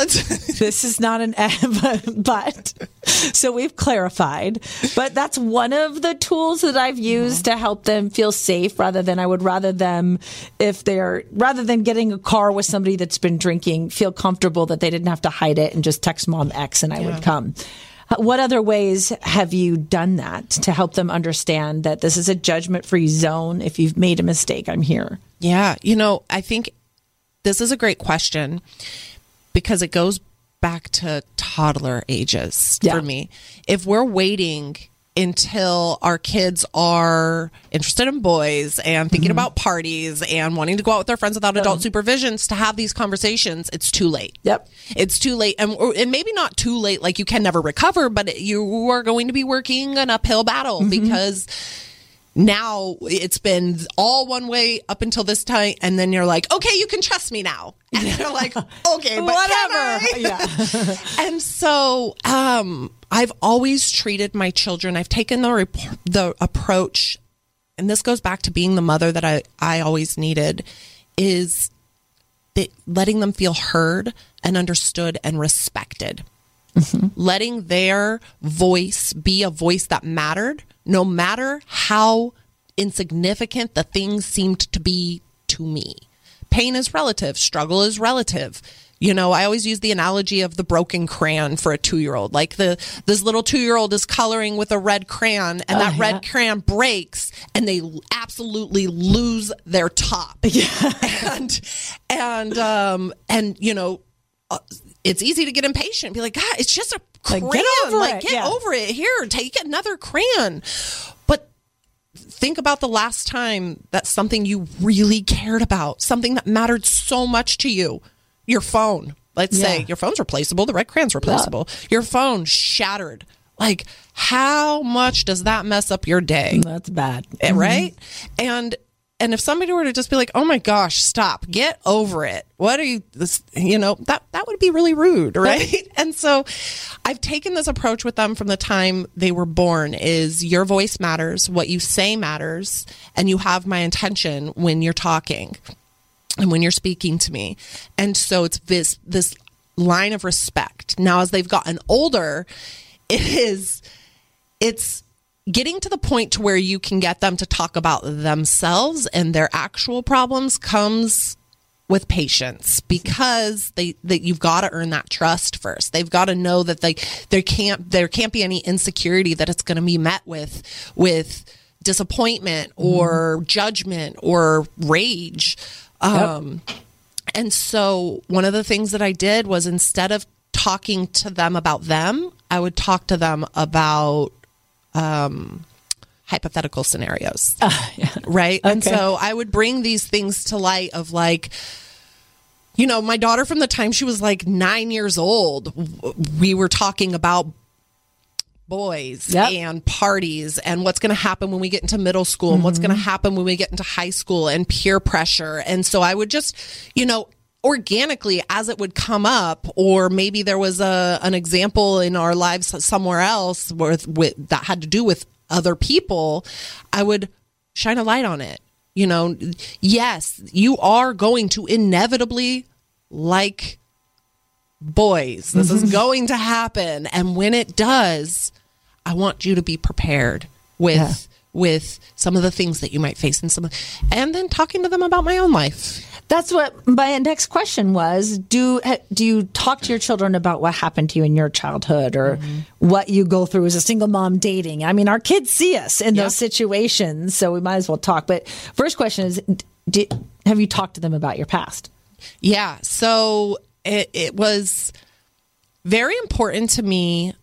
this is not an but, but so we've clarified but that's one of the tools that i've used to help them feel safe rather than i would rather them if they're rather than getting a car with somebody that's been drinking feel comfortable that they didn't have to hide it and just text mom x and i would come what other ways have you done that to help them understand that this is a judgment free zone if you've made a mistake i'm here
Yeah, you know, I think this is a great question because it goes back to toddler ages
Yeah.
for me. If we're waiting until our kids are interested in boys and thinking mm-hmm. about parties and wanting to go out with their friends without adult supervisions to have these conversations, it's too late.
Yep.
It's too late. And, and maybe not too late, like you can never recover, but you are going to be working an uphill battle mm-hmm. because now it's been all one way up until this time and then you're like okay you can trust me now and they're like okay but
Whatever. Yeah.
and so um i've always treated my children i've taken the rep- the approach and this goes back to being the mother that i i always needed is that letting them feel heard and understood and respected letting their voice be a voice that mattered, no matter how insignificant the things seemed to be to me. Pain is relative, struggle is relative. You know, I always use the analogy of the broken crayon for a two year old. Like the this little two year old is coloring with a red crayon and that red crayon breaks and they absolutely lose their top. Yeah. and and um and you know uh, it's easy to get impatient. Be like, God, it's just a crayon.
Like, get over
like,
it.
get
Yeah.
over it. Here, take another crayon. But think about the last time that something you really cared about, something that mattered so much to you, your phone. Let's say your phone's replaceable, the red crayon's replaceable. Your phone shattered. Like, how much does that mess up your day?
That's bad.
Eh, right and and if somebody were to just be like oh my gosh stop. Get over it. What are you this you know that that would be really rude right. and so i've taken this approach with them from the time they were born is your voice matters what you say matters and you have my intention when you're talking and when you're speaking to me. And so it's this this line of respect. Now as they've gotten older it is it's getting to the point to where you can get them to talk about themselves and their actual problems comes with patience because they that you've got to earn that trust first. They've got to know that they there can't there can't be any insecurity that it's going to be met with with disappointment or mm-hmm. judgment or rage. Um, yep. And so one of the things that I did was instead of talking to them about them, I would talk to them about um, hypothetical scenarios. Uh, yeah. Right. Okay. And so I would bring these things to light of like, you know, my daughter from the time she was like nine years old, we were talking about boys yep. and parties and what's going to happen when we get into middle school mm-hmm. and what's going to mm-hmm. happen when we get into high school and peer pressure. And so I would just, you know, organically as it would come up or maybe there was a an example in our lives somewhere else with, with that had to do with other people i would shine a light on it you know? Yes you are going to inevitably like boys. This is mm-hmm. going to happen. And when it does i want you to be prepared with yeah. with some of the things that you might face in some and then talking to them about my own life
that's what my next question was. Do do you talk to your children about what happened to you in your childhood or mm-hmm. what you go through as a single mom dating? I mean, our kids see us in yep. those situations, so we might as well talk. But first question is, have you talked to them about your past?
Yeah. So it, it was very important to me.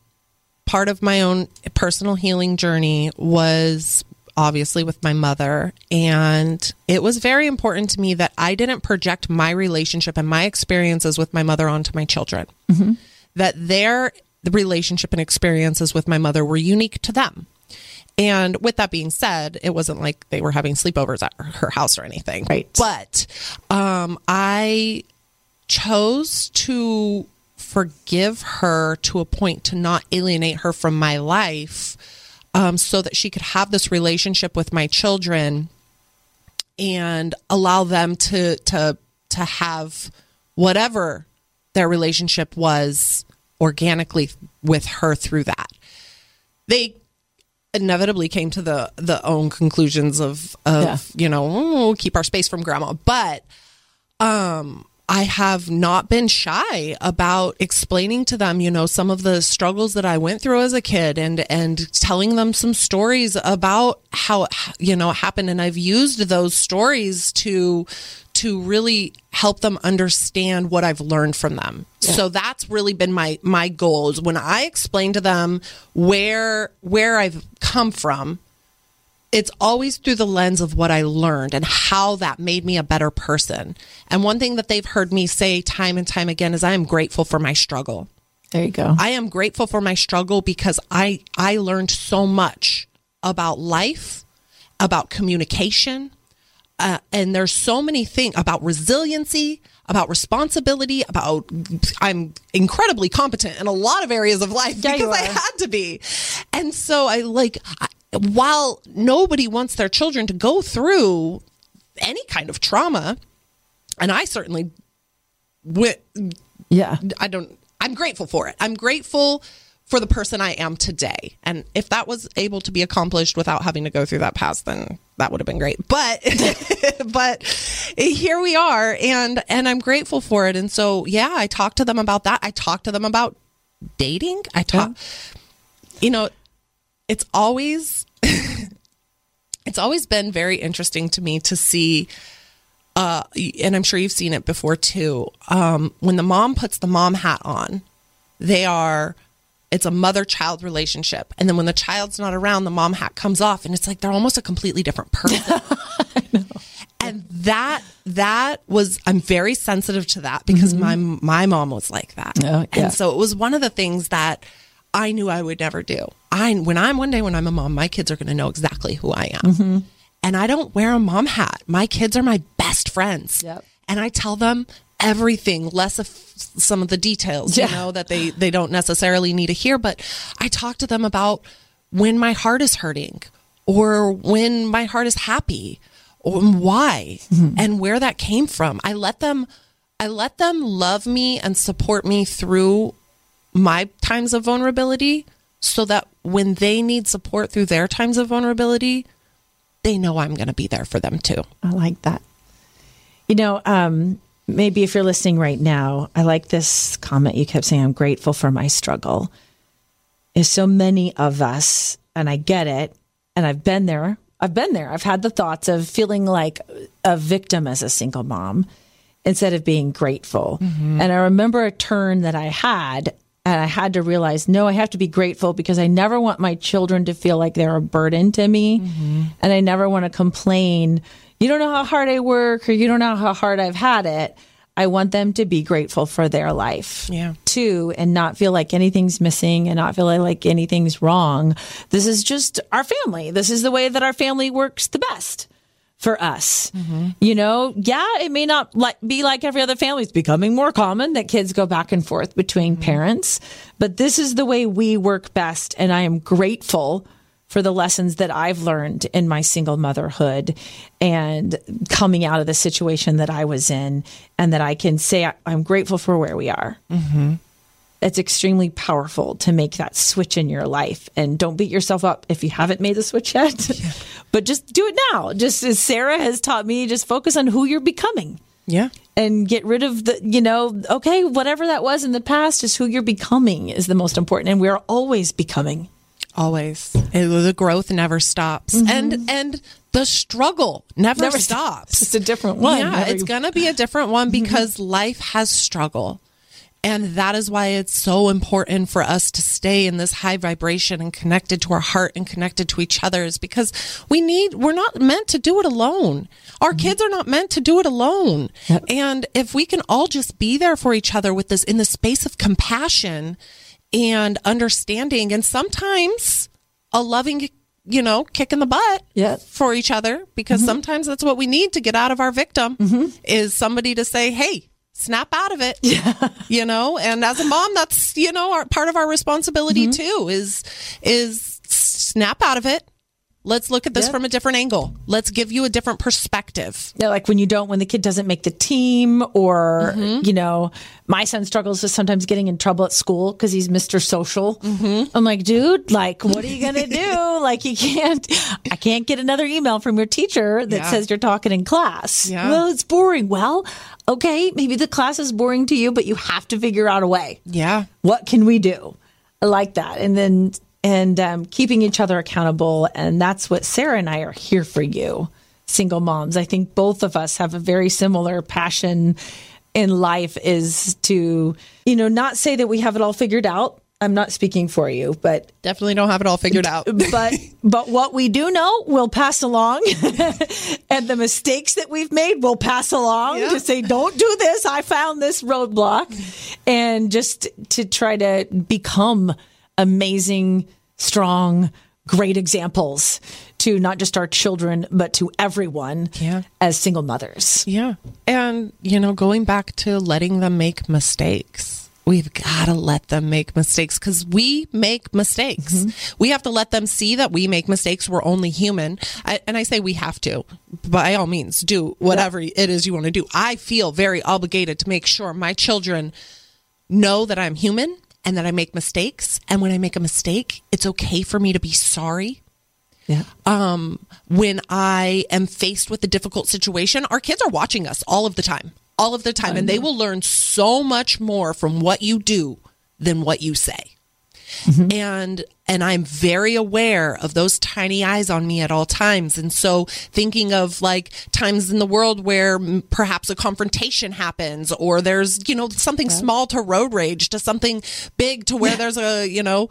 Part of my own personal healing journey was obviously with my mother. And it was very important to me that I didn't project my relationship and my experiences with my mother onto my children. Mm-hmm. That their relationship and experiences with my mother were unique to them. And with that being said, it wasn't like they were having sleepovers at her house or anything.
Right.
But um, I chose to forgive her to a point to not alienate her from my life um, so that she could have this relationship with my children and allow them to to to have whatever their relationship was organically with her through that. They inevitably came to the the own conclusions of of yeah. you know oh, keep our space from grandma, but um I have not been shy about explaining to them, you know, some of the struggles that I went through as a kid and and telling them some stories about how you know it happened and I've used those stories to to really help them understand what I've learned from them. Yeah. So that's really been my my goals when I explain to them where where I've come from it's always through the lens of what I learned and how that made me a better person. And one thing that they've heard me say time and time again is I am grateful for my struggle.
There you go.
I am grateful for my struggle because I I learned so much about life, about communication, uh, and there's so many things about resiliency, about responsibility, about I'm incredibly competent in a lot of areas of life yeah, because I had to be. And so I like while nobody wants their children to go through any kind of trauma, and I certainly went,
yeah,
I don't, I'm grateful for it. I'm grateful for the person I am today. And if that was able to be accomplished without having to go through that past, then that would have been great. But, but here we are and, and I'm grateful for it. And so, yeah, I talked to them about that. I talked to them about dating. I talk, yeah. you know, it's always it's always been very interesting to me to see uh, and I'm sure you've seen it before too. Um, when the mom puts the mom hat on, they are it's a mother child relationship. And then when the child's not around, the mom hat comes off and it's like they're almost a completely different person. and that that was I'm very sensitive to that because mm-hmm. my my mom was like that. Oh, yeah. And so it was one of the things that I knew I would never do. I when I'm one day when I'm a mom, my kids are going to know exactly who I am. Mm-hmm. And I don't wear a mom hat. My kids are my best friends. Yep. And I tell them everything, less of some of the details, yeah. you know, that they they don't necessarily need to hear, but I talk to them about when my heart is hurting or when my heart is happy or why mm-hmm. and where that came from. I let them I let them love me and support me through my times of vulnerability so that when they need support through their times of vulnerability, they know I'm going to be there for them too.
I like that. You know, um, maybe if you're listening right now, I like this comment you kept saying, I'm grateful for my struggle. Is so many of us, and I get it, and I've been there. I've been there. I've had the thoughts of feeling like a victim as a single mom instead of being grateful. And I remember a turn that I had, and I had to realize, no, I have to be grateful because I never want my children to feel like they're a burden to me. Mm-hmm. And I never want to complain, you don't know how hard I work or you don't know how hard I've had it. I want them to be grateful for their life
Yeah.
too and not feel like anything's missing and not feel like anything's wrong. This is just our family. This is the way that our family works the best for us. You know, yeah, it may not like be like every other family. It's becoming more common that kids go back and forth between parents, but this is the way we work best and I am grateful for the lessons that I've learned in my single motherhood and coming out of the situation that I was in, and that I can say I- I'm grateful for where we are. Mm-hmm. It's extremely powerful to make that switch in your life. And don't beat yourself up if you haven't made the switch yet, but just do it now. Just as Sara has taught me, just focus on who you're becoming
Yeah.
and get rid of the, you know, okay, whatever that was in the past, is who you're becoming is the most important. And we're always becoming.
Always. It- the growth never stops. Mm-hmm. And and the struggle never,
Never
stops.
It's a different one.
Yeah, it's going to be a different one mm-hmm. because life has struggle. And that is why it's so important for us to stay in this high vibration and connected to our heart and connected to each other is because we need, we're not meant to do it alone. Our mm-hmm. kids are not meant to do it alone. And if we can all just be there for each other with this in the space of compassion and understanding and sometimes a loving, you know, kick in the butt
Yeah.
for each other because mm-hmm. sometimes that's what we need to get out of our victim mm-hmm. is somebody to say, Hey, snap out of it. yeah. You know, and as a mom, that's, you know, our, part of our responsibility mm-hmm. too is, is snap out of it. Let's look at this
Yeah.
from a different angle. Let's give you a different perspective.
Yeah, like when you don't, when the kid doesn't make the team, or
Mm-hmm.
you know, my son struggles with sometimes getting in trouble at school because he's Mr. Social.
Mm-hmm.
I'm like, dude, like, what are you gonna do? like, you can't, I can't get another email from your teacher that
Yeah.
says you're talking in class.
Yeah.
Well, it's boring. Well, okay, maybe the class is boring to you, but you have to figure out a way
Yeah.
what can we do? I like that. And then, and um, keeping each other accountable. And that's what Sara and I are here for you, single moms. I think both of us have a very similar passion in life is to, you know, not say that we have it all figured out. I'm not speaking for you, but
Definitely don't have it all figured out.
but but what we do know we'll pass along and the mistakes that we've made we'll pass along
Yeah.
to say don't do this i found this roadblock and just to try to become amazing strong great examples to not just our children but to everyone
Yeah.
as single mothers
Yeah. And, you know, going back to letting them make mistakes. We've got to let them make mistakes because we make mistakes. Mm-hmm. We have to let them see that we make mistakes. We're only human. I, and I say we have to, by all means, do whatever it is you want to do. I feel very obligated to make sure my children know that I'm human and that I make mistakes. And when I make a mistake, it's okay for me to be sorry.
Yeah.
Um, when I am faced with a difficult situation, our kids are watching us all of the time, all of the time, and they will learn so much more from what you do than what you say. And and I'm very aware of those tiny eyes on me at all times. And so thinking of like times in the world where perhaps a confrontation happens or there's, you know, something small to road rage to something big to where there's a, you know,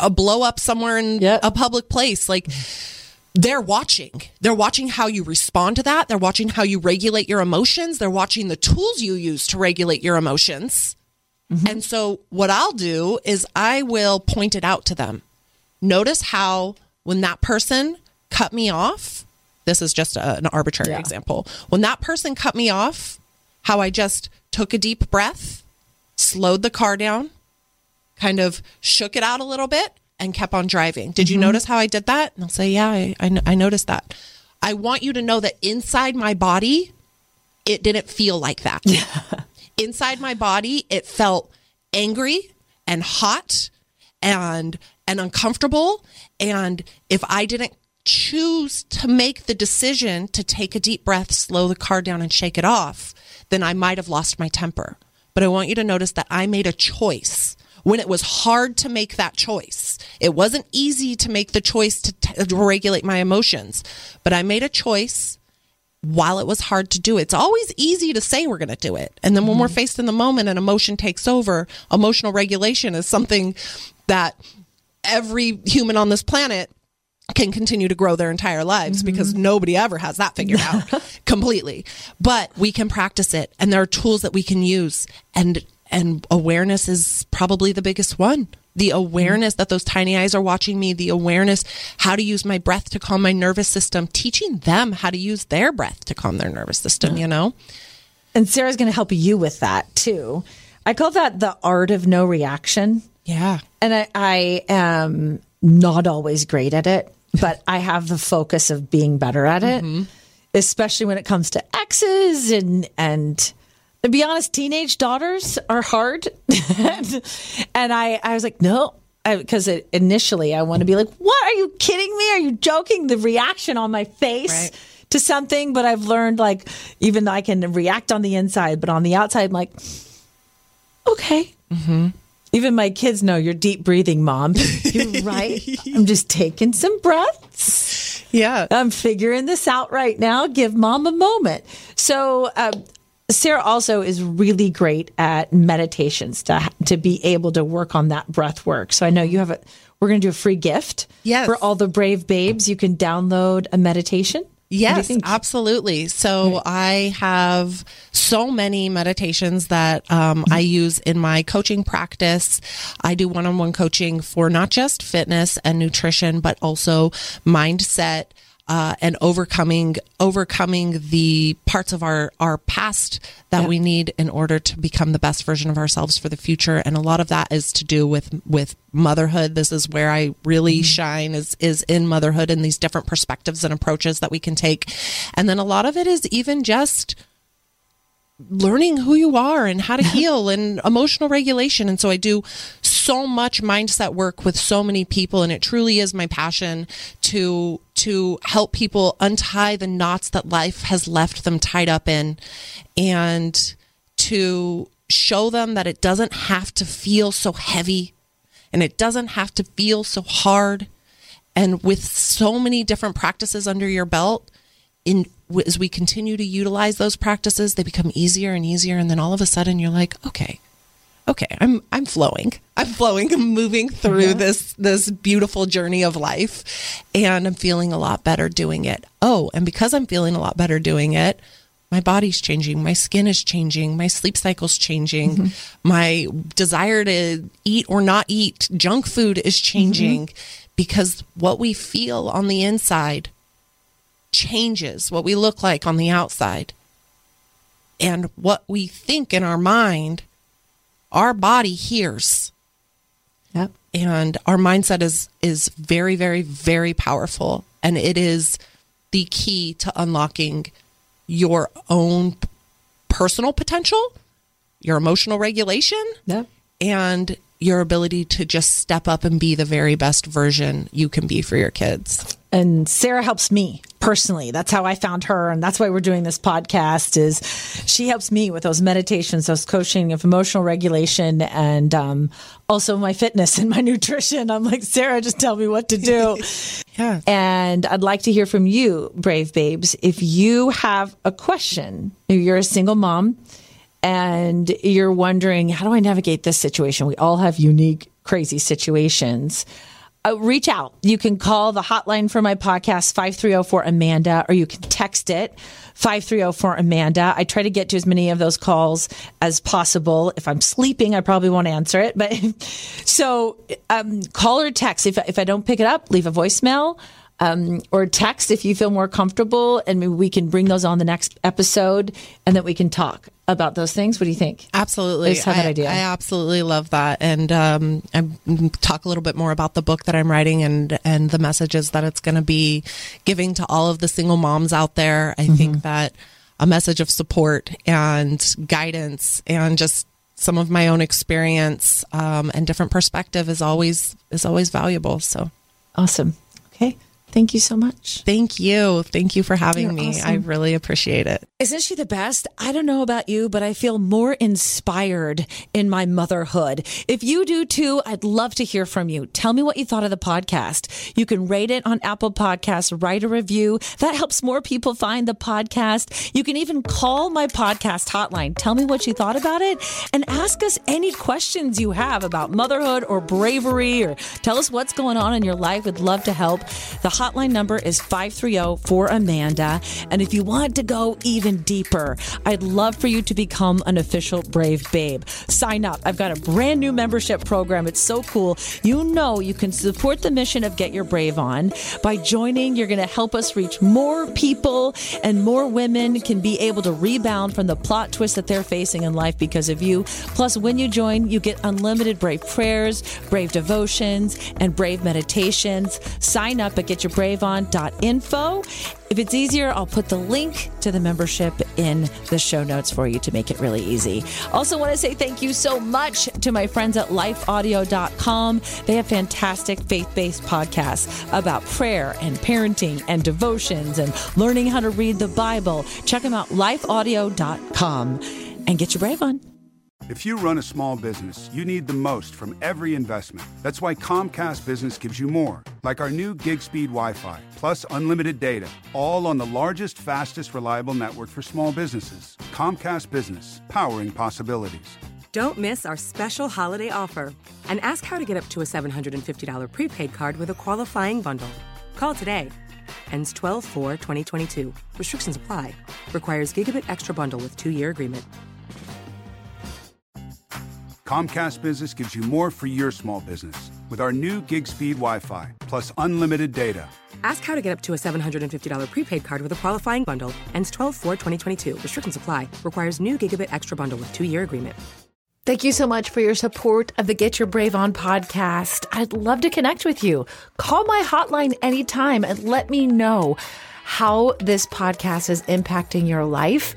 a blow up somewhere in
Yep.
a public place. Like they're watching. They're watching how you respond to that. They're watching how you regulate your emotions. They're watching the tools you use to regulate your emotions. Mm-hmm. And so what I'll do is I will point it out to them. Notice how when that person cut me off, this is just a, an arbitrary
Yeah.
example. When that person cut me off, how I just took a deep breath, slowed the car down, kind of shook it out a little bit and kept on driving. Did you mm-hmm. notice how I did that? And I'll say, yeah, I, I, I noticed that. I want you to know that inside my body, it didn't feel like that. Inside my body, it felt angry and hot and and uncomfortable. And if I didn't choose to make the decision to take a deep breath, slow the car down, and shake it off, then I might have lost my temper. But I want you to notice that I made a choice when it was hard to make that choice. It wasn't easy to make the choice to, t- to regulate my emotions, but I made a choice while it was hard to do. It's always easy to say we're going to do it. And then when we're mm-hmm. faced in the moment and emotion takes over, emotional regulation is something that every human on this planet can continue to grow their entire lives mm-hmm. because nobody ever has that figured out completely. But we can practice it and there are tools that we can use and and awareness is probably the biggest one. The awareness that those tiny eyes are watching me, the awareness how to use my breath to calm my nervous system, teaching them how to use their breath to calm their nervous system, you know?
And Sara's going to help you with that too. I call that the art of no reaction.
Yeah.
And I, I am not always great at it, but I have the focus of being better at it, mm-hmm. especially when it comes to exes and, and, to be honest, teenage daughters are hard. and, I, I was like, no, because initially I want to be like, what? Are you kidding me? Are you joking? The reaction on my face
Right.
to something, but I've learned like, even though I can react on the inside, but on the outside, I'm like, okay. Even my kids know you're deep breathing, mom. You're right. I'm just taking some breaths.
Yeah.
I'm figuring this out right now. Give mom a moment. So, um, Sara also is really great at meditations to to be able to work on that breath work. So I know you have a. We're going to do a free gift
Yes.
for all the brave babes. You can download a meditation. What do you
Yes, absolutely. So I have so many meditations that um, I use in my coaching practice. I do one on one coaching for not just fitness and nutrition, but also mindset. Uh, and overcoming overcoming the parts of our our past that we need in order to become the best version of ourselves for the future. And a lot of that is to do with with motherhood. This is where i really shine is is in motherhood and these different perspectives and approaches that we can take. And then a lot of it is even just learning who you are and how to heal and emotional regulation. And so I do so much mindset work with so many people and it truly is my passion to to help people untie the knots that life has left them tied up in and to show them that it doesn't have to feel so heavy and it doesn't have to feel so hard and with so many different practices under your belt in as we continue to utilize those practices they become easier and easier and then all of a sudden you're like okay okay i'm i'm flowing. I'm flowing i'm moving through this this beautiful journey of life and i'm feeling a lot better doing it. Oh and because i'm feeling a lot better doing it my body's changing my skin is changing my sleep cycle's changing mm-hmm. my desire to eat or not eat junk food is mm-hmm. changing because what we feel on the inside changes what we look like on the outside and what we think in our mind our body hears
Yep.
and our mindset is is very very very powerful and it is the key to unlocking your own personal potential your emotional regulation
Yep.
and your ability to just step up and be the very best version you can be for your kids
and Sara helps me personally. That's how I found her, and that's why we're doing this podcast. Is she helps me with those meditations, those coaching of emotional regulation, and um, also my fitness and my nutrition. I'm like Sara, just tell me what to do.
Yeah.
And I'd like to hear from you, brave babes. If you have a question, you're a single mom and you're wondering, how do I navigate this situation? We all have unique, crazy situations. Uh, reach out. You can call the hotline for my podcast, 5304 Amanda, or you can text it, 5304 Amanda. I try to get to as many of those calls as possible. If I'm sleeping, I probably won't answer it. But so um, call or text. If, if I don't pick it up, leave a voicemail um, or text if you feel more comfortable, and we can bring those on the next episode, and then we can talk about those things. What do you think?
Absolutely.
I just had that idea.
I absolutely love that. And um, I talk a little bit more about the book that I'm writing and, and the messages that it's going to be giving to all of the single moms out there. I
Mm-hmm.
think that a message of support and guidance and just some of my own experience um, and different perspective is always is always valuable. So
Awesome. Okay. Thank you so much.
thank you, thank you for having
You're
me.
awesome.
I really appreciate it.
Isn't she the best? I don't know about you, but I feel more inspired in my motherhood. If you do too, I'd love to hear from you. Tell me what you thought of the podcast. You can rate it on Apple Podcasts, write a review. That helps more people find the podcast. You can even call my podcast hotline. Tell me what you thought about it and ask us any questions you have about motherhood or bravery or tell us what's going on in your life. We'd love to help. The hotline number is 530 for Amanda. And if you want to go even deeper, I'd love for you to become an official Brave Babe. Sign up. I've got a brand new membership program. It's so cool. You know you can support the mission of Get Your Brave On. By joining, you're going to help us reach more people and more women can be able to rebound from the plot twist that they're facing in life because of you. Plus, when you join, you get unlimited brave prayers, brave devotions, and brave meditations. Sign up at getyourbraveon.info. If it's easier, I'll put the link to the membership in the show notes for you to make it really easy. Also, want to say thank you so much to my friends at lifeaudio.com. They have fantastic faith based podcasts about prayer and parenting and devotions and learning how to read the Bible. Check them out, lifeaudio.com, and get your brave on.
If you run a small business, you need the most from every investment. That's why Comcast Business gives you more, like our new gig speed Wi Fi, plus unlimited data, all on the largest, fastest, reliable network for small businesses. Comcast Business, powering possibilities.
Don't miss our special holiday offer and ask how to get up to a $750 prepaid card with a qualifying bundle. Call today. Ends 12 4 2022. Restrictions apply. Requires gigabit extra bundle with two year agreement.
Comcast Business gives you more for your small business with our new gig speed Wi Fi, plus unlimited data.
Ask how to get up to a $750 prepaid card with a qualifying bundle. Ends 12 4 2022. Restrictions apply. Requires new gigabit extra bundle with two year agreement.
Thank you so much for your support of the Get Your Brave On podcast. I'd love to connect with you. Call my hotline anytime and let me know how this podcast is impacting your life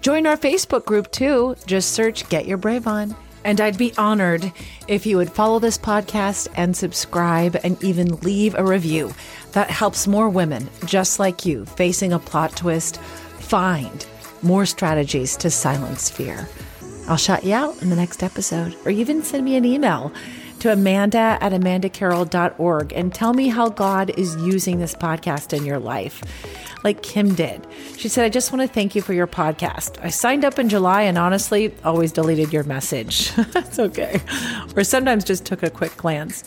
Join our Facebook group too. Just search Get Your Brave On. And I'd be honored if you would follow this podcast and subscribe and even leave a review. That helps more women just like you facing a plot twist find more strategies to silence fear. I'll shout you out in the next episode, or even send me an email to amanda at amandacarroll.org and tell me how God is using this podcast in your life, like Kim did. She said, I just want to thank you for your podcast. I signed up in July and honestly always deleted your message. That's okay. Or sometimes just took a quick glance.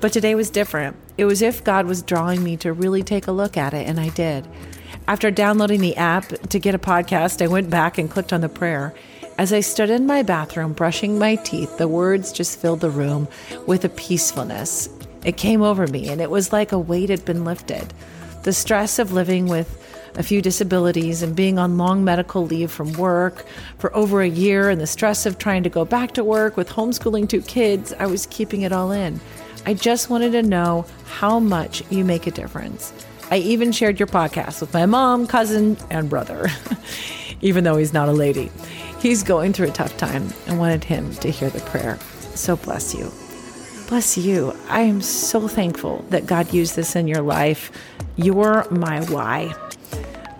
But today was different. It was if God was drawing me to really take a look at it, and I did. After downloading the app to get a podcast, I went back and clicked on the prayer. As I stood in my bathroom brushing my teeth, the words just filled the room with a peacefulness. It came over me, and it was like a weight had been lifted. The stress of living with a few disabilities and being on long medical leave from work for over a year, and the stress of trying to go back to work with homeschooling two kids, I was keeping it all in. I just wanted to know how much you make a difference. I even shared your podcast with my mom, cousin, and brother, even though he's not a lady. He's going through a tough time and wanted him to hear the prayer. So bless you. Bless you. I am so thankful that God used this in your life. You're my why.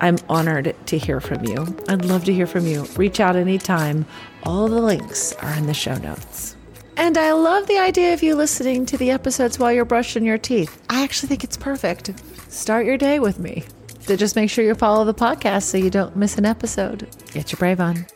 I'm honored to hear from you. I'd love to hear from you. Reach out anytime. All the links are in the show notes. And I love the idea of you listening to the episodes while you're brushing your teeth. I actually think it's perfect. Start your day with me. So just make sure you follow the podcast so you don't miss an episode. Get your brave on.